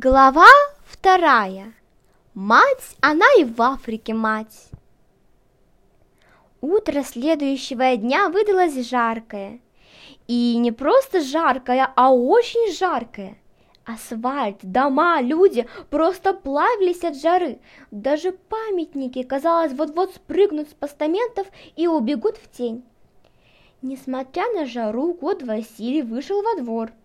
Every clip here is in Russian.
Глава вторая. Мать, она и в Африке мать. Утро следующего дня выдалось жаркое. И не просто жаркое, а очень жаркое. Асфальт, дома, люди просто плавились от жары. Даже памятники, казалось, вот-вот спрыгнут с постаментов и убегут в тень. Несмотря на жару, кот Василий вышел во двор –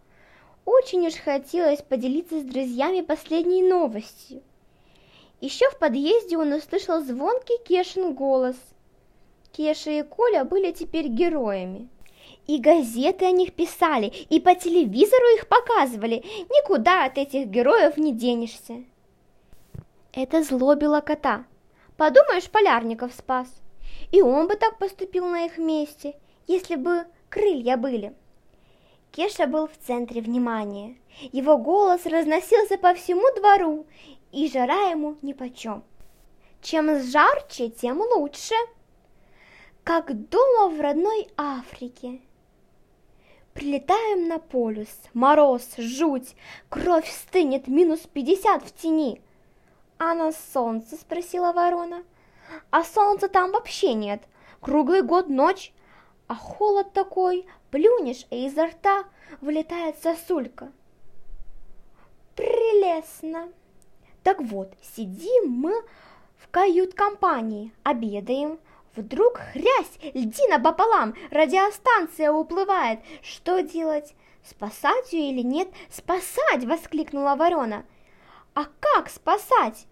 очень уж хотелось поделиться с друзьями последней новостью. Еще в подъезде он услышал звонкий Кешин голос. Кеша и Коля были теперь героями. И газеты о них писали, и по телевизору их показывали. Никуда от этих героев не денешься. Это злобило кота. Подумаешь, Полярников спас. И он бы так поступил на их месте, если бы крылья были. Кеша был в центре внимания. Его голос разносился по всему двору, и жара ему нипочем. Чем жарче, тем лучше. Как дома в родной Африке. Прилетаем на полюс, мороз, жуть, кровь стынет, минус пятьдесят в тени. А на солнце, спросила ворона. А солнца там вообще нет, круглый год ночь, а холод такой, плюнешь, и изо рта вылетает сосулька. Прелестно. Так вот, сидим мы в кают-компании, обедаем. Вдруг хрясь, льдина пополам, радиостанция уплывает. Что делать? Спасать ее или нет? Спасать! воскликнула ворона. А как спасать?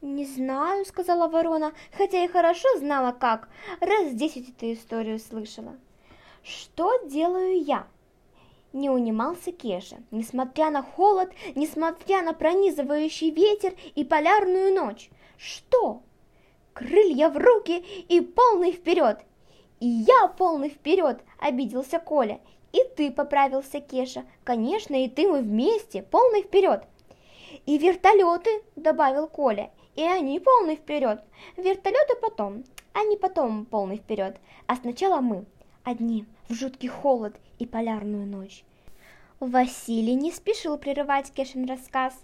«Не знаю», — сказала ворона, хотя и хорошо знала как, раз десять эту историю слышала. «Что делаю я?» Не унимался Кеша, несмотря на холод, несмотря на пронизывающий ветер и полярную ночь. «Что?» «Крылья в руки и полный вперед!» «И я полный вперед!» — обиделся Коля. «И ты поправился, Кеша. Конечно, и ты мы вместе, полный вперед!» «И вертолеты!» — добавил Коля и они полный вперед. Вертолеты потом, они потом полный вперед. А сначала мы, одни, в жуткий холод и полярную ночь. Василий не спешил прерывать Кешин рассказ.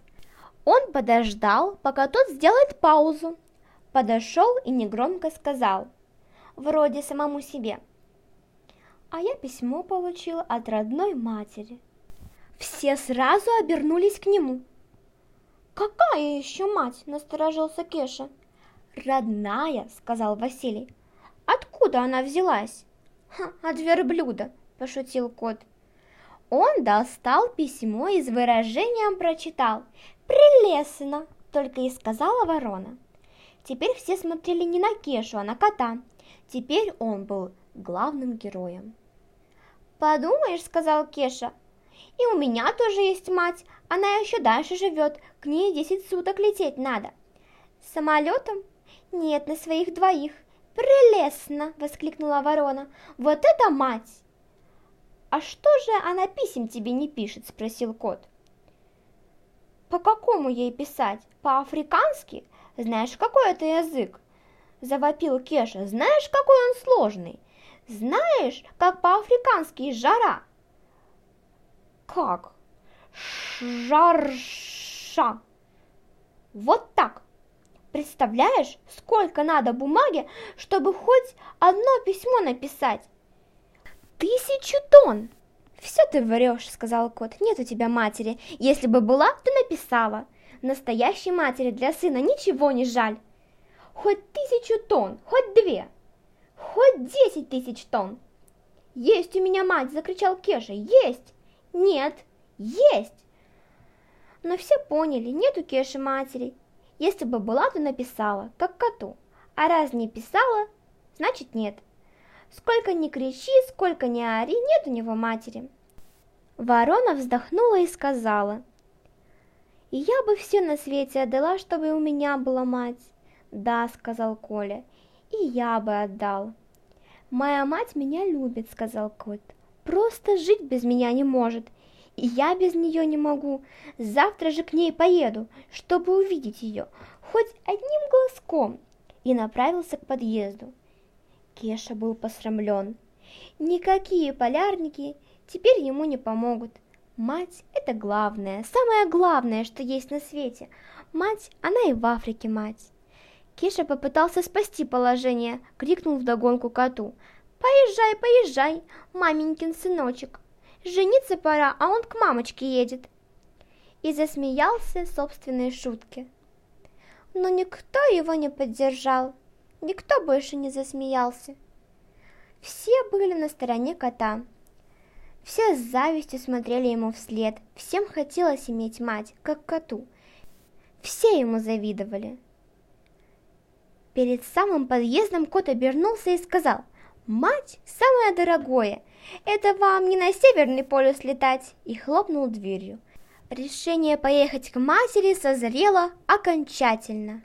Он подождал, пока тот сделает паузу. Подошел и негромко сказал, вроде самому себе. А я письмо получил от родной матери. Все сразу обернулись к нему – «Какая еще мать?» – насторожился Кеша. «Родная», – сказал Василий. «Откуда она взялась?» Ха, «От верблюда», – пошутил кот. Он достал письмо и с выражением прочитал. «Прелестно!» – только и сказала ворона. Теперь все смотрели не на Кешу, а на кота. Теперь он был главным героем. «Подумаешь», – сказал Кеша, – «и у меня тоже есть мать, она еще дальше живет, к ней десять суток лететь надо. Самолетом? Нет, на своих двоих. Прелестно, воскликнула ворона. Вот это мать! А что же она писем тебе не пишет, спросил кот. По какому ей писать? По-африкански? Знаешь, какой это язык? Завопил Кеша. Знаешь, какой он сложный? Знаешь, как по-африкански жара? Как? Жарша. Вот так. Представляешь, сколько надо бумаги, чтобы хоть одно письмо написать? Тысячу тонн. Все ты врешь, сказал кот. Нет у тебя матери. Если бы была, то написала. Настоящей матери для сына ничего не жаль. Хоть тысячу тонн, хоть две, хоть десять тысяч тонн. Есть у меня мать, закричал Кеша. Есть. Нет, есть. Но все поняли, нет у Кеши матери. Если бы была, то написала, как коту. А раз не писала, значит нет. Сколько ни кричи, сколько ни ори, нет у него матери. Ворона вздохнула и сказала, «И я бы все на свете отдала, чтобы у меня была мать». «Да», — сказал Коля, — «и я бы отдал». «Моя мать меня любит», — сказал кот. «Просто жить без меня не может, и я без нее не могу. Завтра же к ней поеду, чтобы увидеть ее, хоть одним глазком, и направился к подъезду. Кеша был посрамлен. Никакие полярники теперь ему не помогут. Мать – это главное, самое главное, что есть на свете. Мать, она и в Африке мать. Кеша попытался спасти положение, крикнул вдогонку коту. «Поезжай, поезжай, маменькин сыночек! Жениться пора, а он к мамочке едет!» И засмеялся собственной шутке. Но никто его не поддержал, никто больше не засмеялся. Все были на стороне кота. Все с завистью смотрели ему вслед, всем хотелось иметь мать, как коту. Все ему завидовали. Перед самым подъездом кот обернулся и сказал, «Мать – самое дорогое, это вам не на Северный полюс летать!» и хлопнул дверью. Решение поехать к матери созрело окончательно.